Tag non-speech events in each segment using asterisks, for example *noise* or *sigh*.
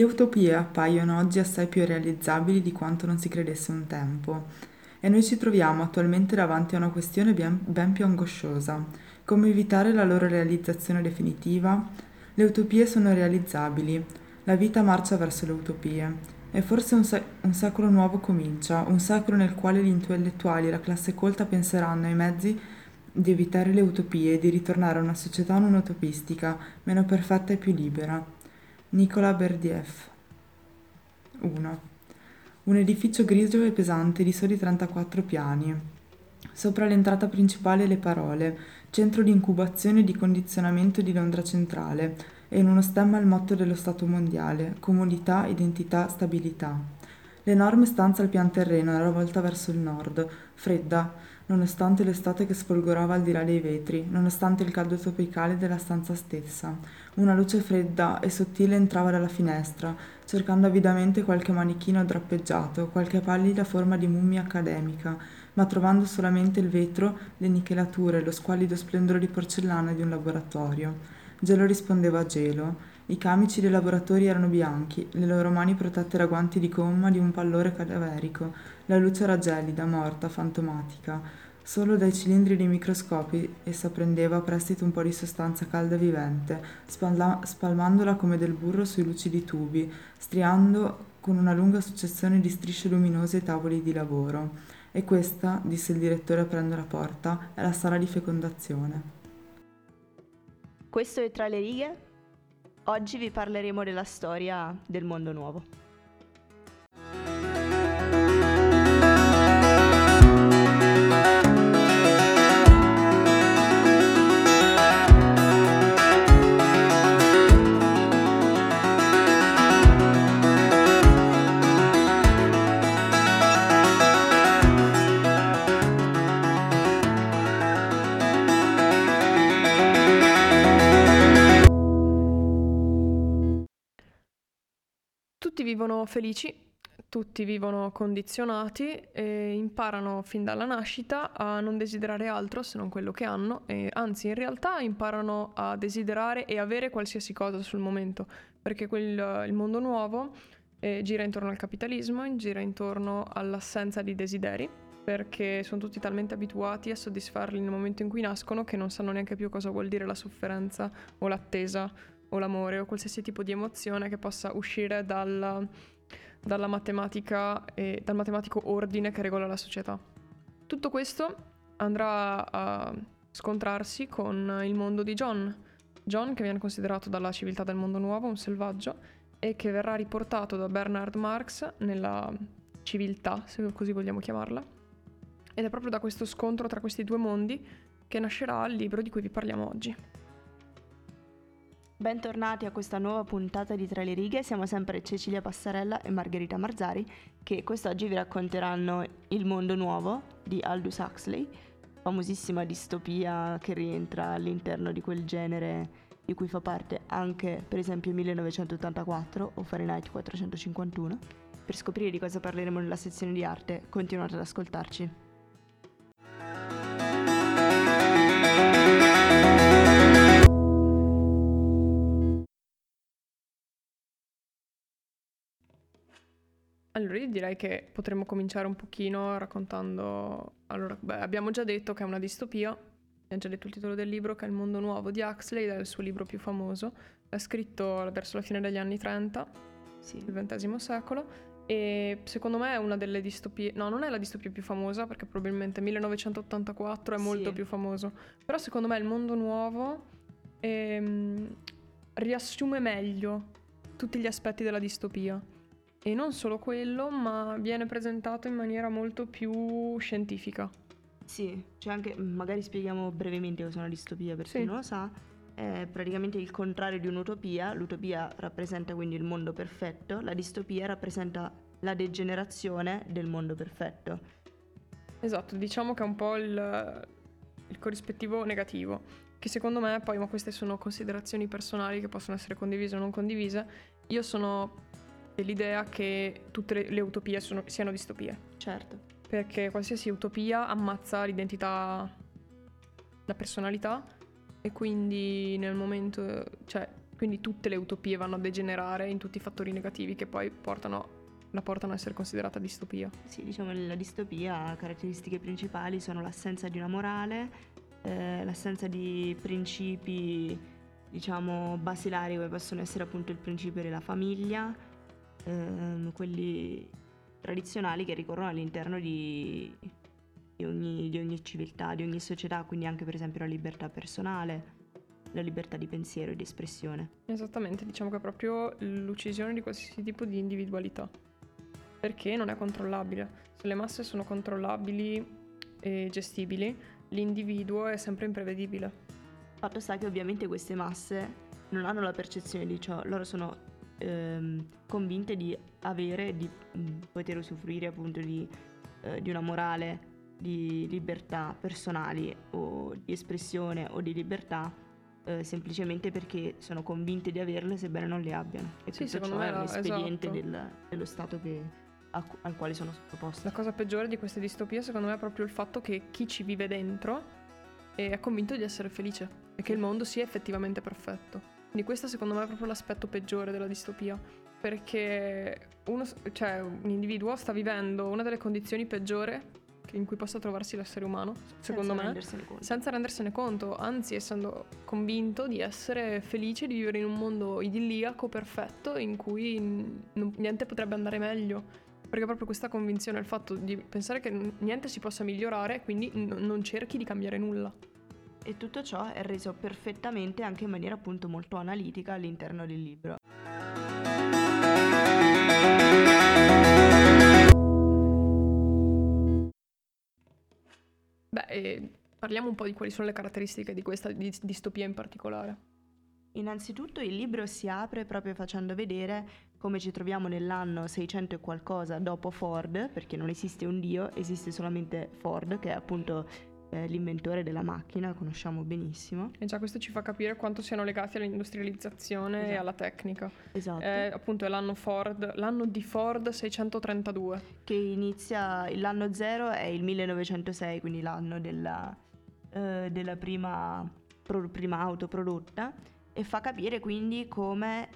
Le utopie appaiono oggi assai più realizzabili di quanto non si credesse un tempo. E noi ci troviamo attualmente davanti a una questione ben, ben più angosciosa. Come evitare la loro realizzazione definitiva? Le utopie sono realizzabili. La vita marcia verso le utopie. E forse un, se- un secolo nuovo comincia, un secolo nel quale gli intellettuali e la classe colta penseranno ai mezzi di evitare le utopie e di ritornare a una società non utopistica, meno perfetta e più libera. Nicola Berdiev 1. Un edificio grigio e pesante di soli 34 piani. Sopra l'entrata principale le parole Centro di incubazione e di condizionamento di Londra Centrale e in uno stemma il motto dello Stato mondiale Comodità, identità, stabilità. L'enorme stanza al pian terreno era volta verso il nord, fredda, nonostante l'estate che sfolgorava al di là dei vetri, nonostante il caldo tropicale della stanza stessa. Una luce fredda e sottile entrava dalla finestra, cercando avidamente qualche manichino drappeggiato, qualche pallida forma di mummia accademica, ma trovando solamente il vetro, le nichelature, lo squallido splendore di porcellana di un laboratorio. Gelo rispondeva a gelo. I camici dei lavoratori erano bianchi, le loro mani protette da guanti di gomma di un pallore cadaverico. La luce era gelida, morta, fantomatica. Solo dai cilindri dei microscopi essa prendeva a prestito un po' di sostanza calda e vivente, spalla- spalmandola come del burro sui lucidi tubi, striando con una lunga successione di strisce luminose i tavoli di lavoro. E questa, disse il direttore aprendo la porta, è la sala di fecondazione. Questo è Tra le righe. Oggi vi parleremo della storia del mondo nuovo. Felici, tutti vivono condizionati e imparano fin dalla nascita a non desiderare altro se non quello che hanno e anzi in realtà imparano a desiderare e avere qualsiasi cosa sul momento perché quel, il mondo nuovo eh, gira intorno al capitalismo, gira intorno all'assenza di desideri perché sono tutti talmente abituati a soddisfarli nel momento in cui nascono che non sanno neanche più cosa vuol dire la sofferenza o l'attesa o l'amore o qualsiasi tipo di emozione che possa uscire dal, dalla matematica e dal matematico ordine che regola la società. Tutto questo andrà a scontrarsi con il mondo di John. John che viene considerato dalla civiltà del mondo nuovo un selvaggio e che verrà riportato da Bernard Marx nella civiltà, se così vogliamo chiamarla. Ed è proprio da questo scontro tra questi due mondi che nascerà il libro di cui vi parliamo oggi. Bentornati a questa nuova puntata di Tra le righe, siamo sempre Cecilia Passarella e Margherita Marzari che quest'oggi vi racconteranno Il mondo nuovo di Aldous Huxley, famosissima distopia che rientra all'interno di quel genere di cui fa parte anche per esempio 1984 o Fahrenheit 451. Per scoprire di cosa parleremo nella sezione di arte continuate ad ascoltarci. Allora, io direi che potremmo cominciare un pochino raccontando... Allora, beh, abbiamo già detto che è una distopia, abbiamo già detto il titolo del libro, che è Il mondo nuovo di Huxley, è il suo libro più famoso. È scritto verso la fine degli anni 30, sì. il XX secolo, e secondo me è una delle distopie... No, non è la distopia più famosa, perché probabilmente 1984 è molto sì. più famoso. Però secondo me il mondo nuovo ehm, riassume meglio tutti gli aspetti della distopia. E non solo quello, ma viene presentato in maniera molto più scientifica. Sì, cioè anche, magari spieghiamo brevemente cosa è una distopia per sì. chi non lo sa. È praticamente il contrario di un'utopia. L'utopia rappresenta quindi il mondo perfetto, la distopia rappresenta la degenerazione del mondo perfetto. Esatto, diciamo che è un po' il, il corrispettivo negativo, che secondo me poi, ma queste sono considerazioni personali che possono essere condivise o non condivise, io sono dell'idea che tutte le, le utopie sono, siano distopie. Certo. Perché qualsiasi utopia ammazza l'identità, la personalità e quindi nel momento, cioè Quindi tutte le utopie vanno a degenerare in tutti i fattori negativi che poi portano, la portano a essere considerata distopia. Sì, diciamo la distopia, caratteristiche principali sono l'assenza di una morale, eh, l'assenza di principi, diciamo, basilari come possono essere appunto il principio della famiglia, ehm, quelli tradizionali che ricorrono all'interno di, di, ogni, di ogni civiltà, di ogni società, quindi anche per esempio la libertà personale, la libertà di pensiero e di espressione. Esattamente, diciamo che è proprio l'uccisione di qualsiasi tipo di individualità, perché non è controllabile. Se le masse sono controllabili e gestibili, l'individuo è sempre imprevedibile. Fatto sta che ovviamente queste masse non hanno la percezione di ciò, loro sono ehm, convinte di avere, di mm, poter usufruire appunto di, eh, di una morale, di libertà personali o di espressione o di libertà eh, semplicemente perché sono convinte di averle sebbene non le abbiano. E sì, tutto ciò ciò è un espediente esatto. del, dello Stato che, a, al quale sono sottoposte. La cosa peggiore di queste distopie secondo me è proprio il fatto che chi ci vive dentro è convinto di essere felice e che il mondo sia effettivamente perfetto. Quindi questo secondo me è proprio l'aspetto peggiore della distopia, perché uno, cioè, un individuo sta vivendo una delle condizioni peggiori in cui possa trovarsi l'essere umano, secondo senza me, rendersene conto. senza rendersene conto, anzi essendo convinto di essere felice di vivere in un mondo idilliaco, perfetto, in cui n- niente potrebbe andare meglio. Perché proprio questa convinzione, il fatto di pensare che niente si possa migliorare, quindi n- non cerchi di cambiare nulla. E tutto ciò è reso perfettamente anche in maniera appunto molto analitica all'interno del libro. Beh, e parliamo un po' di quali sono le caratteristiche di questa dis- distopia in particolare. Innanzitutto il libro si apre proprio facendo vedere come ci troviamo nell'anno 600 e qualcosa dopo Ford, perché non esiste un dio, esiste solamente Ford, che è appunto eh, l'inventore della macchina, conosciamo benissimo. E già questo ci fa capire quanto siano legati all'industrializzazione Esatto. e alla tecnica. Esatto. Eh, appunto è l'anno Ford, l'anno di Ford 632. Che inizia, l'anno zero è il 1906, quindi l'anno della, eh, della prima, pro- prima auto prodotta, e fa capire quindi come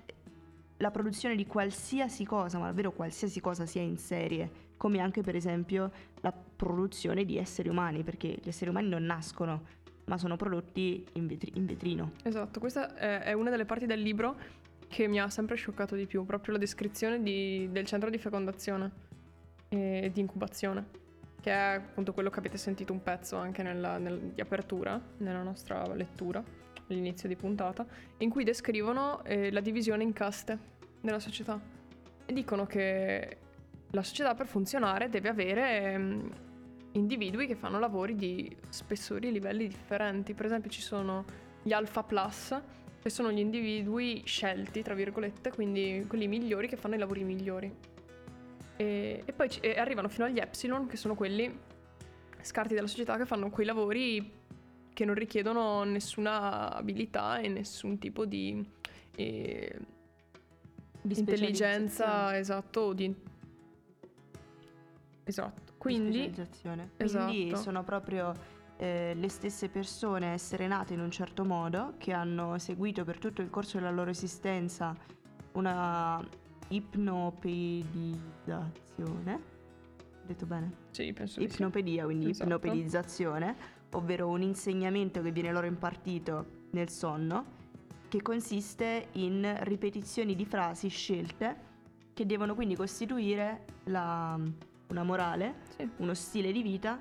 la produzione di qualsiasi cosa, ma davvero qualsiasi cosa sia in serie, come anche per esempio la produzione di esseri umani, perché gli esseri umani non nascono, ma sono prodotti in, vetri- in vetrino. Esatto, questa è, una delle parti del libro che mi ha sempre scioccato di più, proprio la descrizione di- del centro di fecondazione e di incubazione, che è appunto quello che avete sentito un pezzo anche nella, nel- di apertura, nella nostra lettura, all'inizio di puntata, in cui descrivono eh, la divisione in caste della società e dicono che la società per funzionare deve avere ehm, individui che fanno lavori di spessori e livelli differenti. Per esempio ci sono gli Alpha Plus, che sono gli individui scelti, tra virgolette, quindi quelli migliori che fanno i lavori migliori. E, e poi e arrivano fino agli Epsilon, che sono quelli scarti della società che fanno quei lavori che non richiedono nessuna abilità e nessun tipo di, eh, Di intelligenza, esatto, o di... Esatto, quindi... specializzazione. Quindi Esatto. sono proprio eh, le stesse persone a essere nate in un certo modo, che hanno seguito per tutto il corso della loro esistenza una ipnopedizzazione. Ho detto bene? Sì, penso di sì. Ipnopedia, quindi Esatto. ipnopedizzazione, ovvero un insegnamento che viene loro impartito nel sonno, che consiste in ripetizioni di frasi scelte che devono quindi costituire la- una morale, Sì. uno stile di vita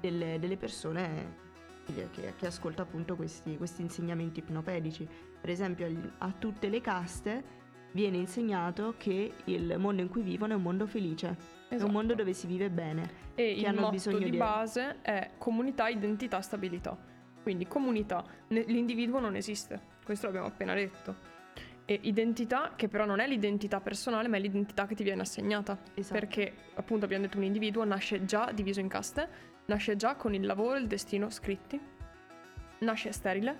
delle, delle persone che, che- ascolta appunto questi, questi insegnamenti ipnopedici. Per esempio a tutte le caste viene insegnato che il mondo in cui vivono è un mondo felice, è un Esatto. mondo dove si vive bene. E il hanno motto di di- base è comunità, identità, stabilità. Quindi comunità, l'individuo non esiste, questo l'abbiamo appena detto. Identità, che però non è l'identità personale, ma è l'identità che ti viene assegnata. Esatto. Perché, appunto, abbiamo detto un individuo nasce già diviso in caste, nasce già con il lavoro e il destino scritti, nasce sterile,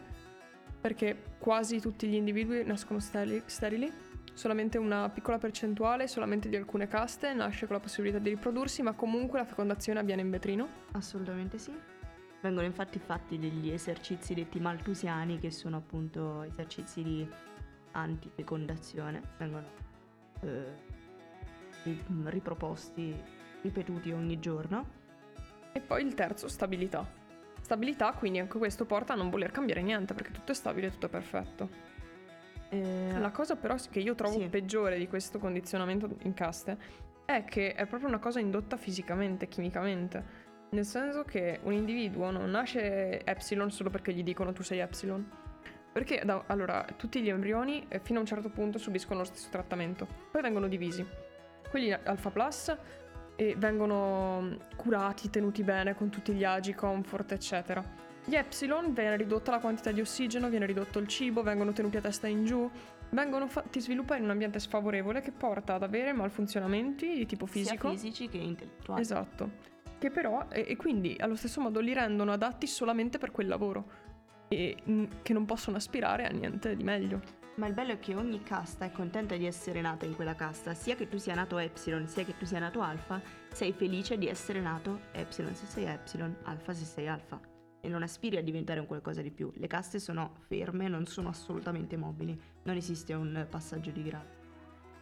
perché quasi tutti gli individui nascono steli- sterili, solamente una piccola percentuale, solamente di alcune caste, nasce con la possibilità di riprodursi, ma comunque la fecondazione avviene in vetrino. Assolutamente sì. Vengono infatti fatti degli esercizi detti maltusiani, che sono appunto esercizi di antifecondazione, vengono eh, riproposti, ripetuti ogni giorno. E poi il terzo, stabilità. Stabilità, quindi anche questo porta a non voler cambiare niente perché tutto è stabile, tutto è perfetto. Eh, La cosa però che io trovo sì. peggiore di questo condizionamento in caste è che è proprio una cosa indotta fisicamente, chimicamente. Nel senso che un individuo non nasce epsilon solo perché gli dicono tu sei epsilon. Perché da, allora tutti gli embrioni eh, fino a un certo punto subiscono lo stesso trattamento, poi vengono divisi. Quelli alfa plus e vengono mm, curati, tenuti bene con tutti gli agi, comfort, eccetera. Gli epsilon viene ridotta la quantità di ossigeno, viene ridotto il cibo, vengono tenuti a testa in giù, vengono fatti sviluppare in un ambiente sfavorevole che porta ad avere malfunzionamenti di tipo fisico. Sia fisici che intellettuali. Esatto. Che però, e, e quindi allo stesso modo li rendono adatti solamente per quel lavoro e mm, che non possono aspirare a niente di meglio. Ma il bello è che ogni casta è contenta di essere nata in quella casta, sia che tu sia nato Epsilon, sia che tu sia nato Alfa, sei felice di essere nato Epsilon se sei Epsilon, Alfa se sei Alfa. E non aspiri a diventare un qualcosa di più. Le caste sono ferme, non sono assolutamente mobili. Non esiste un passaggio di grado.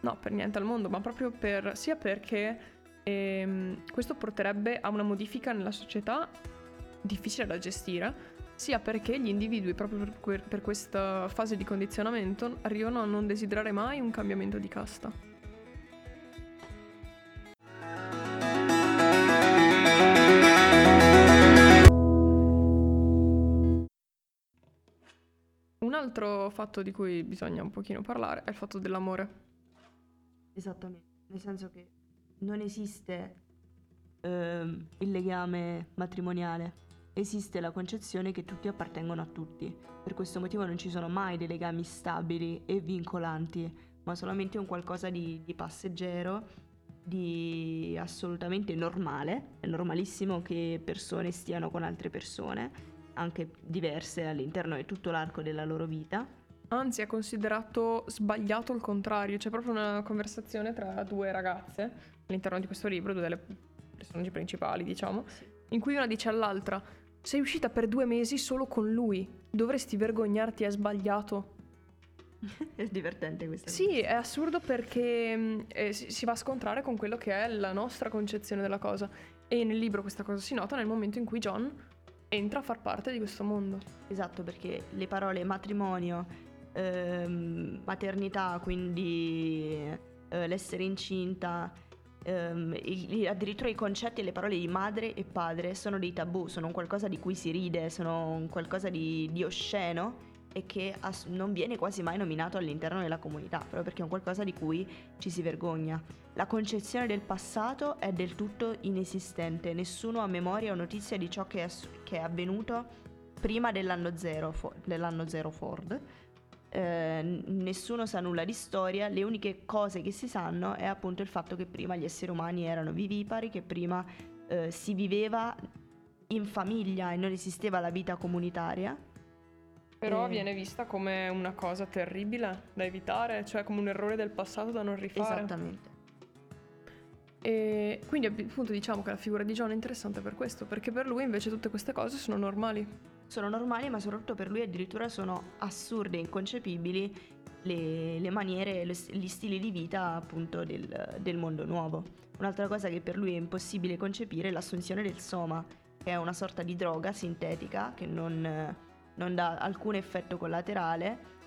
No, per niente al mondo, ma proprio per... sia perché ehm, questo porterebbe a una modifica nella società difficile da gestire, sia perché gli individui, proprio per, que- per questa fase di condizionamento, arrivano a non desiderare mai un cambiamento di casta. Un altro fatto di cui bisogna un pochino parlare è il fatto dell'amore. Esattamente, nel senso che non esiste eh, il legame matrimoniale esiste la concezione che tutti appartengono a tutti. Per questo motivo non ci sono mai dei legami stabili e vincolanti, ma solamente un qualcosa di, di passeggero, di assolutamente normale. È normalissimo che persone stiano con altre persone, anche diverse all'interno di tutto l'arco della loro vita. Anzi, è considerato sbagliato il contrario. C'è proprio una conversazione tra due ragazze all'interno di questo libro, due delle personaggi principali, diciamo, in cui una dice all'altra sei uscita per due mesi solo con lui. Dovresti vergognarti, è sbagliato. *laughs* è divertente questa Sì, cosa. è assurdo perché mm, eh, si va a scontrare con quello che è la nostra concezione della cosa. E nel libro questa cosa si nota nel momento in cui John entra a far parte di questo mondo. Esatto, perché le parole matrimonio, ehm, maternità, quindi eh, l'essere incinta, Um, i, addirittura i concetti e le parole di madre e padre sono dei tabù, sono qualcosa di cui si ride, sono qualcosa di, di osceno e che ass- non viene quasi mai nominato all'interno della comunità, proprio perché è un qualcosa di cui ci si vergogna. La concezione del passato è del tutto inesistente, nessuno ha memoria o notizia di ciò che è, che è avvenuto prima dell'anno zero, for- dell'anno zero Ford eh, nessuno sa nulla di storia, le uniche cose che si sanno è appunto il fatto che prima gli esseri umani erano vivipari, che prima eh, si viveva in famiglia e non esisteva la vita comunitaria. Però e... viene vista come una cosa terribile da evitare, cioè come un errore del passato da non rifare. Esattamente. E quindi appunto diciamo che la figura di John è interessante per questo, perché per lui invece tutte queste cose sono normali sono normali, ma soprattutto per lui addirittura sono assurde e inconcepibili le, le maniere, le, gli stili di vita appunto del, del, mondo nuovo. Un'altra cosa che per lui è impossibile concepire è l'assunzione del soma, che è una sorta di droga sintetica che non, non dà alcun effetto collaterale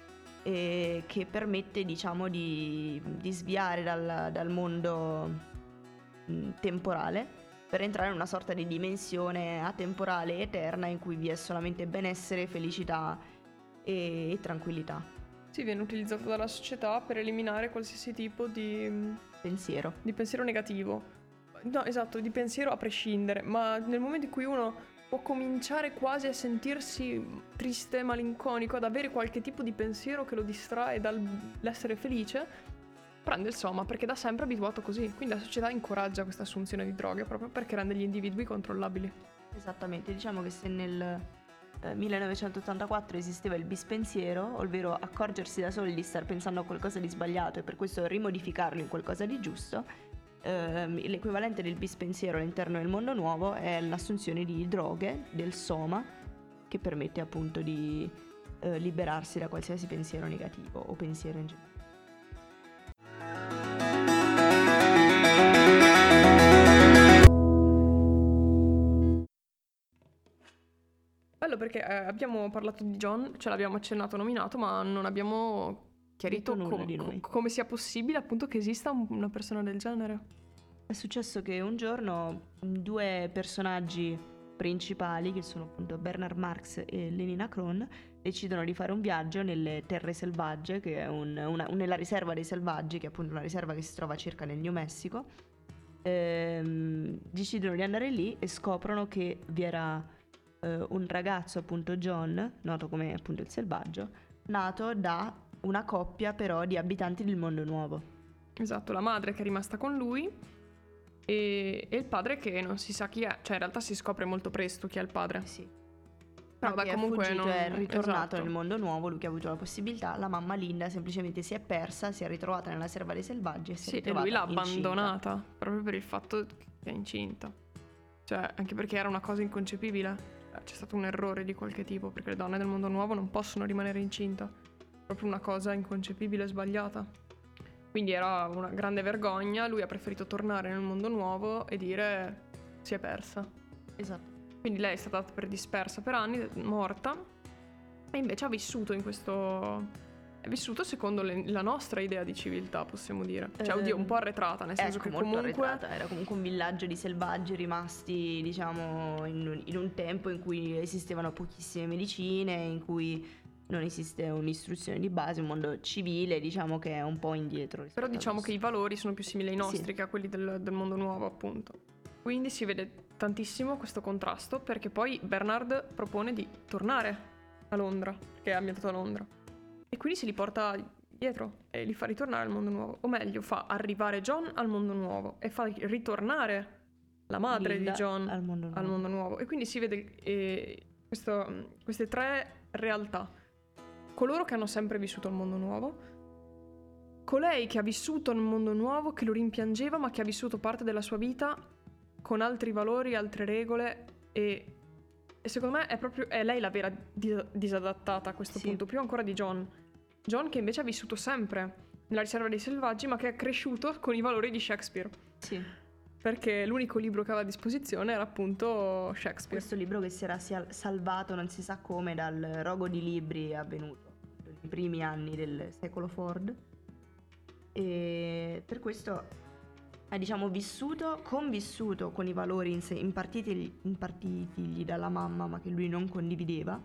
e che permette diciamo di, di sviare dal, dal mondo temporale per entrare in una sorta di dimensione atemporale e eterna in cui vi è solamente benessere, felicità e, e tranquillità. Sì, viene utilizzato dalla società per eliminare qualsiasi tipo di mm, pensiero. Di pensiero negativo. No, esatto, di pensiero a prescindere, ma nel momento in cui uno può cominciare quasi a sentirsi triste, malinconico, ad avere qualche tipo di pensiero che lo distrae dall'essere felice, prende il soma perché da sempre è abituato così. Quindi la società incoraggia questa assunzione di droghe proprio perché rende gli individui controllabili. Esattamente, diciamo che se nel eh, 1984 esisteva il bispensiero, ovvero accorgersi da soli di star pensando a qualcosa di sbagliato e per questo rimodificarlo in qualcosa di giusto, ehm, l'equivalente del bispensiero all'interno del mondo nuovo è l'assunzione di droghe, del soma, che permette appunto di eh, liberarsi da qualsiasi pensiero negativo o pensiero in generale. Perché eh, abbiamo parlato di John, ce l'abbiamo accennato nominato, ma non abbiamo chiarito com- come sia possibile appunto che esista un- una persona del genere. È successo che un giorno due personaggi principali, che sono appunto Bernard Marx e Lenina Kron, decidono di fare un viaggio nelle terre selvagge, che è un- una- nella riserva dei selvaggi, che è appunto una riserva che si trova circa nel New Mexico. Ehm, decidono di andare lì e scoprono che vi era eh, un ragazzo, appunto John, noto come appunto il selvaggio, nato da una coppia però di abitanti del mondo nuovo. Esatto, la madre che è rimasta con lui e, e il padre che non si sa chi è, cioè in realtà si scopre molto presto chi è il padre. Sì. Però che comunque è fuggito, non- è ritornato esatto. nel mondo nuovo, lui che ha avuto la possibilità, la mamma Linda semplicemente si è persa, si è ritrovata nella serva dei selvaggi e si Sì, è e ritrovata lui l'ha incinta. abbandonata proprio per il fatto che è incinta. Cioè, anche perché era una cosa inconcepibile. C'è stato un errore di qualche tipo, perché le donne del mondo nuovo non possono rimanere incinta. Proprio una cosa inconcepibile e sbagliata. Quindi era una grande vergogna, lui ha preferito tornare nel mondo nuovo e dire si è persa. Esatto. Quindi lei è stata per dispersa per anni, morta, e invece ha vissuto in questo... È vissuto secondo le- la nostra idea di civiltà, possiamo dire. Cioè, oddio, un po' arretrata, nel senso Ecco, che molto comunque... arretrata, era comunque un villaggio di selvaggi rimasti, diciamo, in un, in un tempo in cui esistevano pochissime medicine, in cui non esiste un'istruzione di base, un mondo civile, diciamo che è un po' indietro. Però diciamo che i valori sono più simili ai nostri Sì. che a quelli del, del mondo nuovo, appunto. Quindi si vede tantissimo questo contrasto, perché poi Bernard propone di tornare a Londra, che è ambientato a Londra. E quindi se li porta dietro e li fa ritornare al mondo nuovo. O meglio, fa arrivare John al mondo nuovo e fa ritornare la madre Linda di John al mondo nuovo. al mondo nuovo. E quindi si vede eh, questo- queste tre realtà. Coloro che hanno sempre vissuto il mondo nuovo, colei che ha vissuto nel mondo nuovo, che lo rimpiangeva, ma che ha vissuto parte della sua vita con altri valori, altre regole e secondo me è proprio è lei la vera dis- disadattata a questo Sì. punto, più ancora di John. John che invece ha vissuto sempre nella riserva dei selvaggi, ma che è cresciuto con i valori di Shakespeare. Sì, Perché l'unico libro che aveva a disposizione era appunto Shakespeare. questo libro che si era salvato non si sa come dal rogo di libri avvenuto nei primi anni del secolo Ford e per questo ha diciamo vissuto, convissuto con i valori impartiti, impartitigli dalla mamma ma che lui non condivideva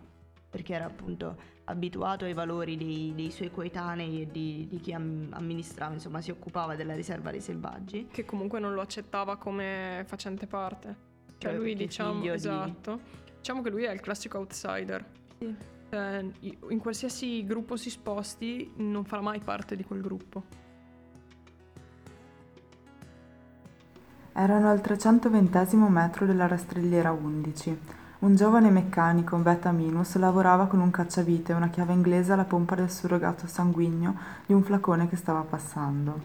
perché era appunto abituato ai valori dei, dei suoi coetanei e di, di chi am- amministrava, insomma si occupava della riserva dei selvaggi. che comunque non lo accettava come facente parte. Cioè Cioè, lui diciamo figlio di- esatto. Diciamo che lui è il classico outsider. Sì. I- in qualsiasi gruppo si sposti non farà mai parte di quel gruppo. Erano al 320 metro della rastrelliera 11. Un giovane meccanico, Beta Minus, lavorava con un cacciavite e una chiave inglese alla pompa del surrogato sanguigno di un flacone che stava passando.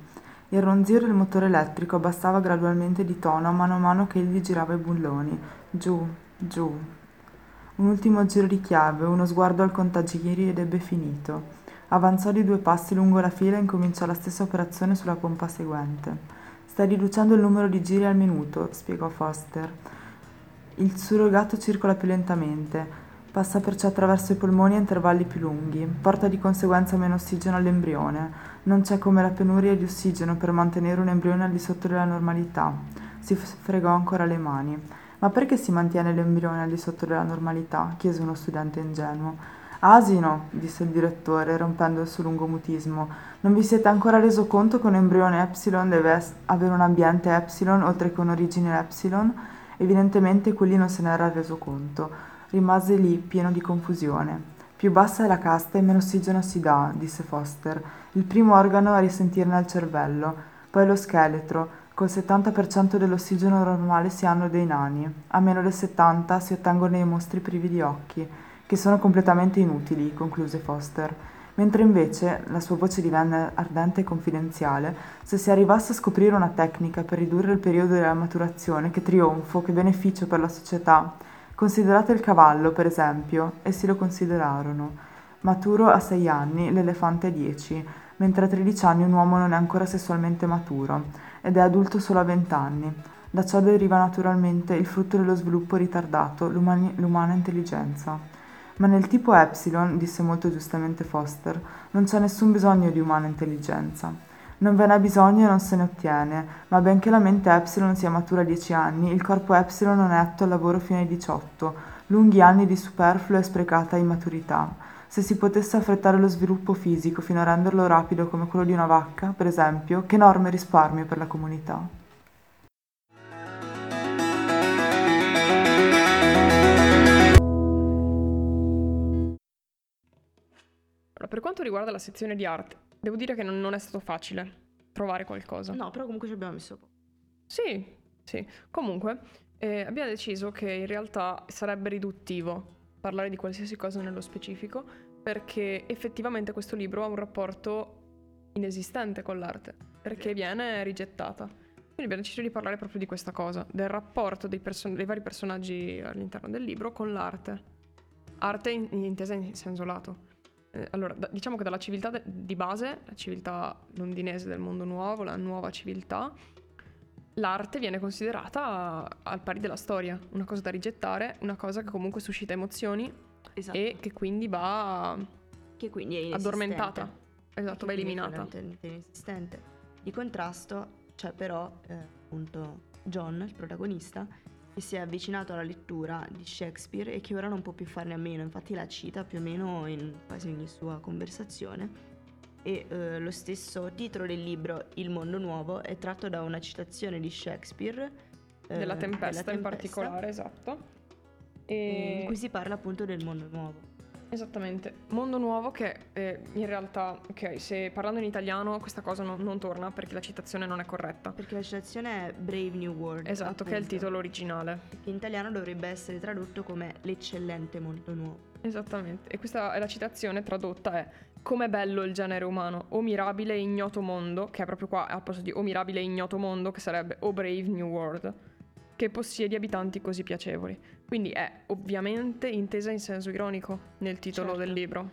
Il ronzio del motore elettrico abbassava gradualmente di tono a mano a mano che egli girava i bulloni. Giù, giù. Un ultimo giro di chiave, uno sguardo al contagiri ed ebbe finito. Avanzò di due passi lungo la fila e incominciò la stessa operazione sulla pompa seguente. Stai riducendo il numero di giri al minuto, spiegò Foster. Il surrogato circola più lentamente, passa perciò attraverso i polmoni a intervalli più lunghi, porta di conseguenza meno ossigeno all'embrione. Non c'è come la penuria di ossigeno per mantenere un embrione al di sotto della normalità. Si fregò ancora le mani. Ma perché si mantiene l'embrione al di sotto della normalità? chiese uno studente ingenuo. Asino, disse il direttore, rompendo il suo lungo mutismo. Non vi siete ancora reso conto che un embrione epsilon deve avere un ambiente epsilon oltre che un'origine epsilon? Evidentemente quelli non se ne era reso conto. Rimase lì, pieno di confusione. Più bassa è la casta e meno ossigeno si dà, disse Foster. Il primo organo a risentirne è il cervello, poi lo scheletro. Col 70% dell'ossigeno normale si hanno dei nani. A meno del 70% si ottengono i mostri privi di occhi, che sono completamente inutili, concluse Foster. Mentre invece, la sua voce divenne ardente e confidenziale, se si arrivasse a scoprire una tecnica per ridurre il periodo della maturazione, che trionfo, che beneficio per la società. Considerate il cavallo, per esempio, essi lo considerarono. maturo a 6 anni, l'elefante a 10, mentre a 13 anni un uomo non è ancora sessualmente maturo ed è adulto solo a 20 anni. Da ciò deriva naturalmente il frutto dello sviluppo ritardato, l'umana intelligenza. Ma nel tipo Epsilon, disse molto giustamente Foster, non c'è nessun bisogno di umana intelligenza. Non ve n'è bisogno e non se ne ottiene, ma benché la mente Epsilon sia matura a 10 anni, il corpo Epsilon non è atto al lavoro fino ai 18, lunghi anni di superflua e sprecata immaturità. Se si potesse affrettare lo sviluppo fisico fino a renderlo rapido come quello di una vacca, per esempio, che enorme risparmio per la comunità. Per quanto riguarda la sezione di arte, devo dire che non, non è stato facile trovare qualcosa. No, però comunque ci abbiamo messo poco. Sì, sì. Comunque, eh, abbiamo deciso che in realtà sarebbe riduttivo parlare di qualsiasi cosa nello specifico, perché effettivamente questo libro ha un rapporto inesistente con l'arte, perché viene rigettata. Quindi abbiamo deciso di parlare proprio di questa cosa, del rapporto dei, person- dei vari personaggi all'interno del libro con l'arte. Arte in- intesa in senso lato. Eh, allora, da, diciamo che dalla civiltà de- di base, la civiltà londinese del mondo nuovo, la nuova civiltà, l'arte viene considerata al pari della storia, una cosa da rigettare, una cosa che comunque suscita emozioni esatto. e che quindi va che quindi addormentata. Esatto, va eliminata. È inesistente. Di contrasto c'è però eh, appunto John, il protagonista, che si è avvicinato alla lettura di Shakespeare e che ora non può più farne a meno, infatti la cita più o meno in quasi ogni sua conversazione. E eh, lo stesso titolo del libro, Il mondo nuovo, è tratto da una citazione di Shakespeare. Eh, della, tempesta della, tempesta in particolare, esatto. E... In cui si parla appunto del mondo nuovo. Esattamente, mondo nuovo che eh, in realtà, ok, se parlando in italiano questa cosa no, non torna perché la citazione non è corretta. Perché la citazione è Brave New World. Esatto, appunto, che è il titolo originale. Che in italiano dovrebbe essere tradotto come l'eccellente mondo nuovo. Esattamente, e questa è la citazione tradotta è Com'è bello il genere umano, o mirabile e ignoto mondo, che è proprio qua al posto di o mirabile e ignoto mondo, che sarebbe O Brave New World che possiedi abitanti così piacevoli. Quindi è ovviamente intesa in senso ironico nel titolo certo. del libro.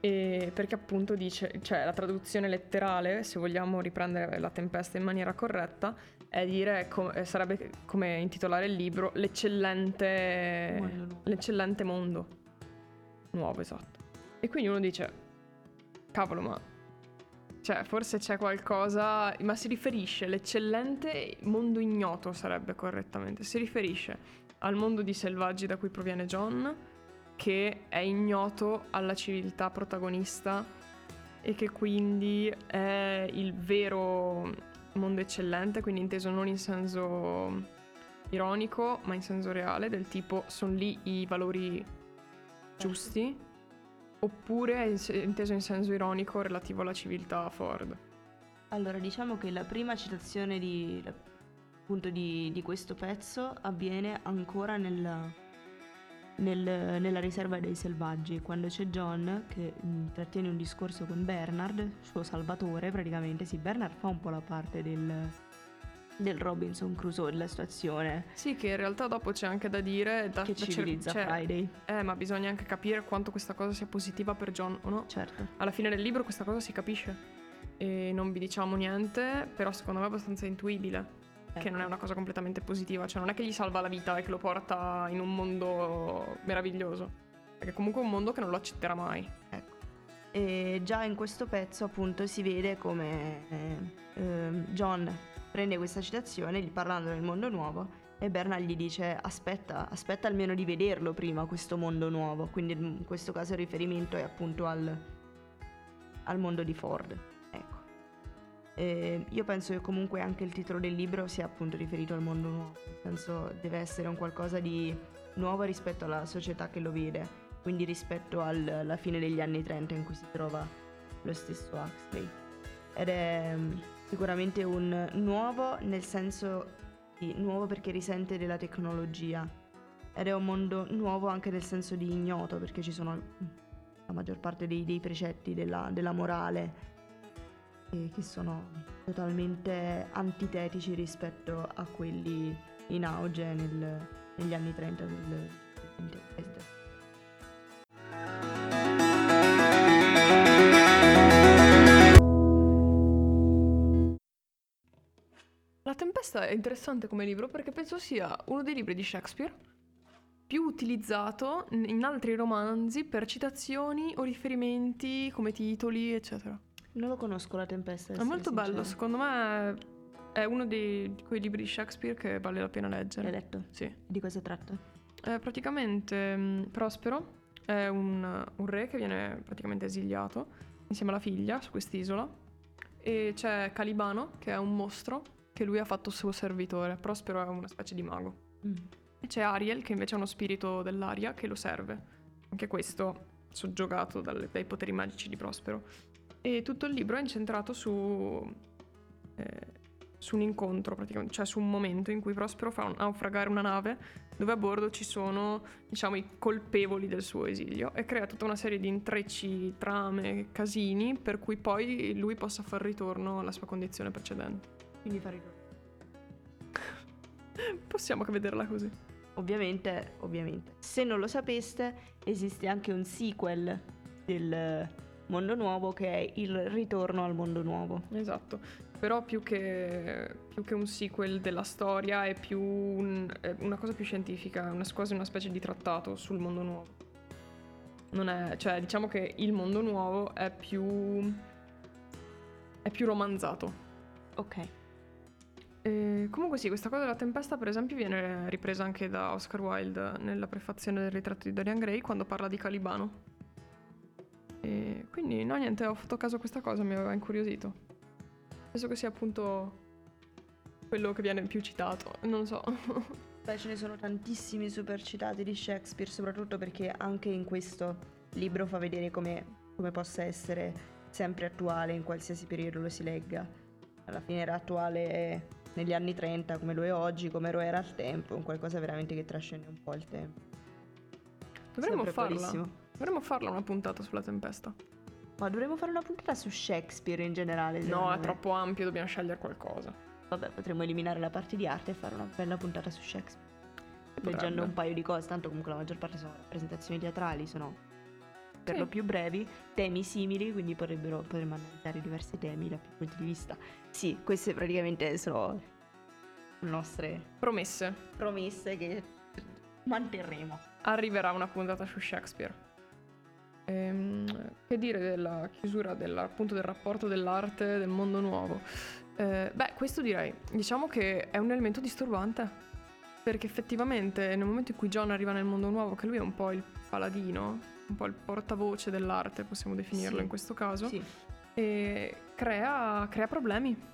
E perché appunto dice, cioè la traduzione letterale, se vogliamo riprendere la tempesta in maniera corretta, è dire, com- eh, sarebbe come intitolare il libro L'eccellente mondo. l'eccellente mondo. Nuovo, esatto. E quindi uno dice, cavolo, ma cioè, forse c'è qualcosa, ma si riferisce, l'eccellente mondo ignoto sarebbe correttamente, si riferisce al mondo di selvaggi da cui proviene John, che è ignoto alla civiltà protagonista e che quindi è il vero mondo eccellente, quindi inteso non in senso ironico, ma in senso reale, del tipo sono lì i valori giusti oppure è inteso in senso ironico relativo alla civiltà Ford? Allora, diciamo che la prima citazione di, appunto di, di questo pezzo avviene ancora nel, nel, nella riserva dei selvaggi, quando c'è John che intrattiene un discorso con Bernard, suo salvatore praticamente. Sì, Bernard fa un po' la parte del, del Robinson Crusoe della situazione. Sì, che in realtà dopo c'è anche da dire da, che da civilizza cer- cioè, Friday. Eh, ma bisogna anche capire quanto questa cosa sia positiva per John o no. Certo. Alla fine del libro questa cosa si capisce. E non vi diciamo niente, però secondo me è abbastanza intuibile. Ecco. Che non è una cosa completamente positiva, cioè non è che gli salva la vita e che lo porta in un mondo meraviglioso. Perché comunque è un mondo che non lo accetterà mai. Ecco. E già in questo pezzo appunto si vede come eh, eh, John prende questa citazione parlando del mondo nuovo e Bernal gli dice aspetta, aspetta almeno di vederlo prima questo mondo nuovo, quindi in questo caso il riferimento è appunto al, al mondo di Ford. Ecco. E io penso che comunque anche il titolo del libro sia appunto riferito al mondo nuovo, nel senso deve essere un qualcosa di nuovo rispetto alla società che lo vede, quindi rispetto al, alla fine degli anni 30 in cui si trova lo stesso Huxley. Ed è sicuramente un nuovo, nel senso di nuovo perché risente della tecnologia. Ed è un mondo nuovo anche nel senso di ignoto, perché ci sono la maggior parte dei, dei precetti della, della morale che, che sono totalmente antitetici rispetto a quelli in auge nel, negli anni 30 del 20. Tempesta è interessante come libro perché penso sia uno dei libri di Shakespeare più utilizzato in altri romanzi per citazioni o riferimenti come titoli, eccetera. Non lo conosco La Tempesta. È molto bello, secondo me è uno di quei libri di Shakespeare che vale la pena leggere. L'hai letto? Sì. Di cosa tratta? Eh, praticamente mh, Prospero è un, un re che viene praticamente esiliato insieme alla figlia su quest'isola e c'è Calibano che è un mostro che lui ha fatto suo servitore. Prospero è una specie di mago. Mm. E c'è Ariel che invece è uno spirito dell'aria che lo serve. Anche questo soggiogato dalle- dai poteri magici di Prospero. E tutto il libro è incentrato su, eh, su un incontro, praticamente, cioè su un momento in cui Prospero fa un- naufragare una nave dove a bordo ci sono, diciamo, i colpevoli del suo esilio e crea tutta una serie di intrecci, trame, casini per cui poi lui possa far ritorno alla sua condizione precedente. Quindi fare ritorno. *laughs* Possiamo che vederla così. Ovviamente, ovviamente. Se non lo sapeste, esiste anche un sequel del Mondo Nuovo che è Il ritorno al mondo nuovo. Esatto, però più che, più che un sequel della storia è più un- è una cosa più scientifica, una, quasi una specie di trattato sul mondo nuovo. Non è, cioè, diciamo che il mondo nuovo è più, è più romanzato. Ok. E comunque sì, questa cosa della tempesta per esempio viene ripresa anche da Oscar Wilde nella prefazione del ritratto di Dorian Gray quando parla di Calibano. E quindi no niente, ho fatto caso a questa cosa, mi aveva incuriosito. Penso che sia appunto quello che viene più citato, non so. *laughs* Beh, ce ne sono tantissimi super citati di Shakespeare, soprattutto perché anche in questo libro fa vedere come, come possa essere sempre attuale in qualsiasi periodo lo si legga. Alla fine era attuale negli anni 30 come lo è oggi, come lo era al tempo, un qualcosa veramente che trascende un po' il tempo. Dovremmo Sempre farla. attualissimo. Dovremmo farla una puntata sulla tempesta. Ma dovremmo fare una puntata su Shakespeare in generale. No, è me. troppo ampio, dobbiamo scegliere qualcosa. Vabbè, potremmo eliminare la parte di arte e fare una bella puntata su Shakespeare. Potrebbe. Leggendo un paio di cose, tanto comunque la maggior parte sono rappresentazioni teatrali, sono per Sì. lo più brevi, temi simili, quindi potrebbero, potremmo analizzare diversi temi da più punti di vista. Sì, queste praticamente sono le nostre Promesse. promesse che manterremo. arriverà una puntata su Shakespeare. Ehm, che dire della chiusura del, appunto del rapporto dell'arte del mondo nuovo? Eh, beh, questo direi, diciamo che è un elemento disturbante. Perché effettivamente nel momento in cui John arriva nel mondo nuovo, che lui è un po' il paladino, un po' il portavoce dell'arte, possiamo definirlo Sì. in questo caso, Sì, e crea, crea problemi.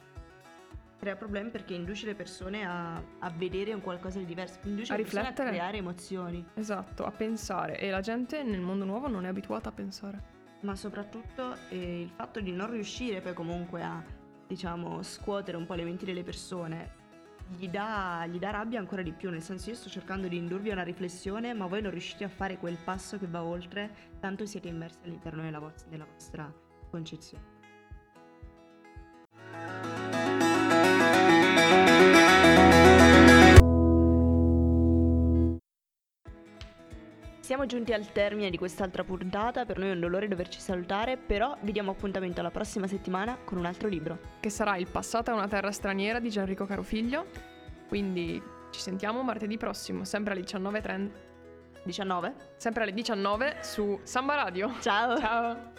crea problemi perché induce le persone a, a vedere un qualcosa di diverso, induce A le riflettere. a creare emozioni, Esatto, a pensare. E la gente nel mondo nuovo non è abituata a pensare. ma soprattutto eh, il fatto di non riuscire poi comunque a, diciamo, scuotere un po' le menti delle persone. Gli dà, gli dà rabbia ancora di più, nel senso io sto cercando di indurvi a una riflessione, ma voi non riuscite a fare quel passo che va oltre, tanto siete immersi all'interno della, vo- della vostra concezione. Giunti al termine di quest'altra puntata, per noi è un dolore doverci salutare, però vi diamo appuntamento alla prossima settimana con un altro libro. Che sarà Il passato è una terra straniera di Gianrico Carofiglio. Quindi ci sentiamo martedì prossimo, sempre alle 19.30. 19? Sempre alle 19 su Samba Radio. Ciao! Ciao!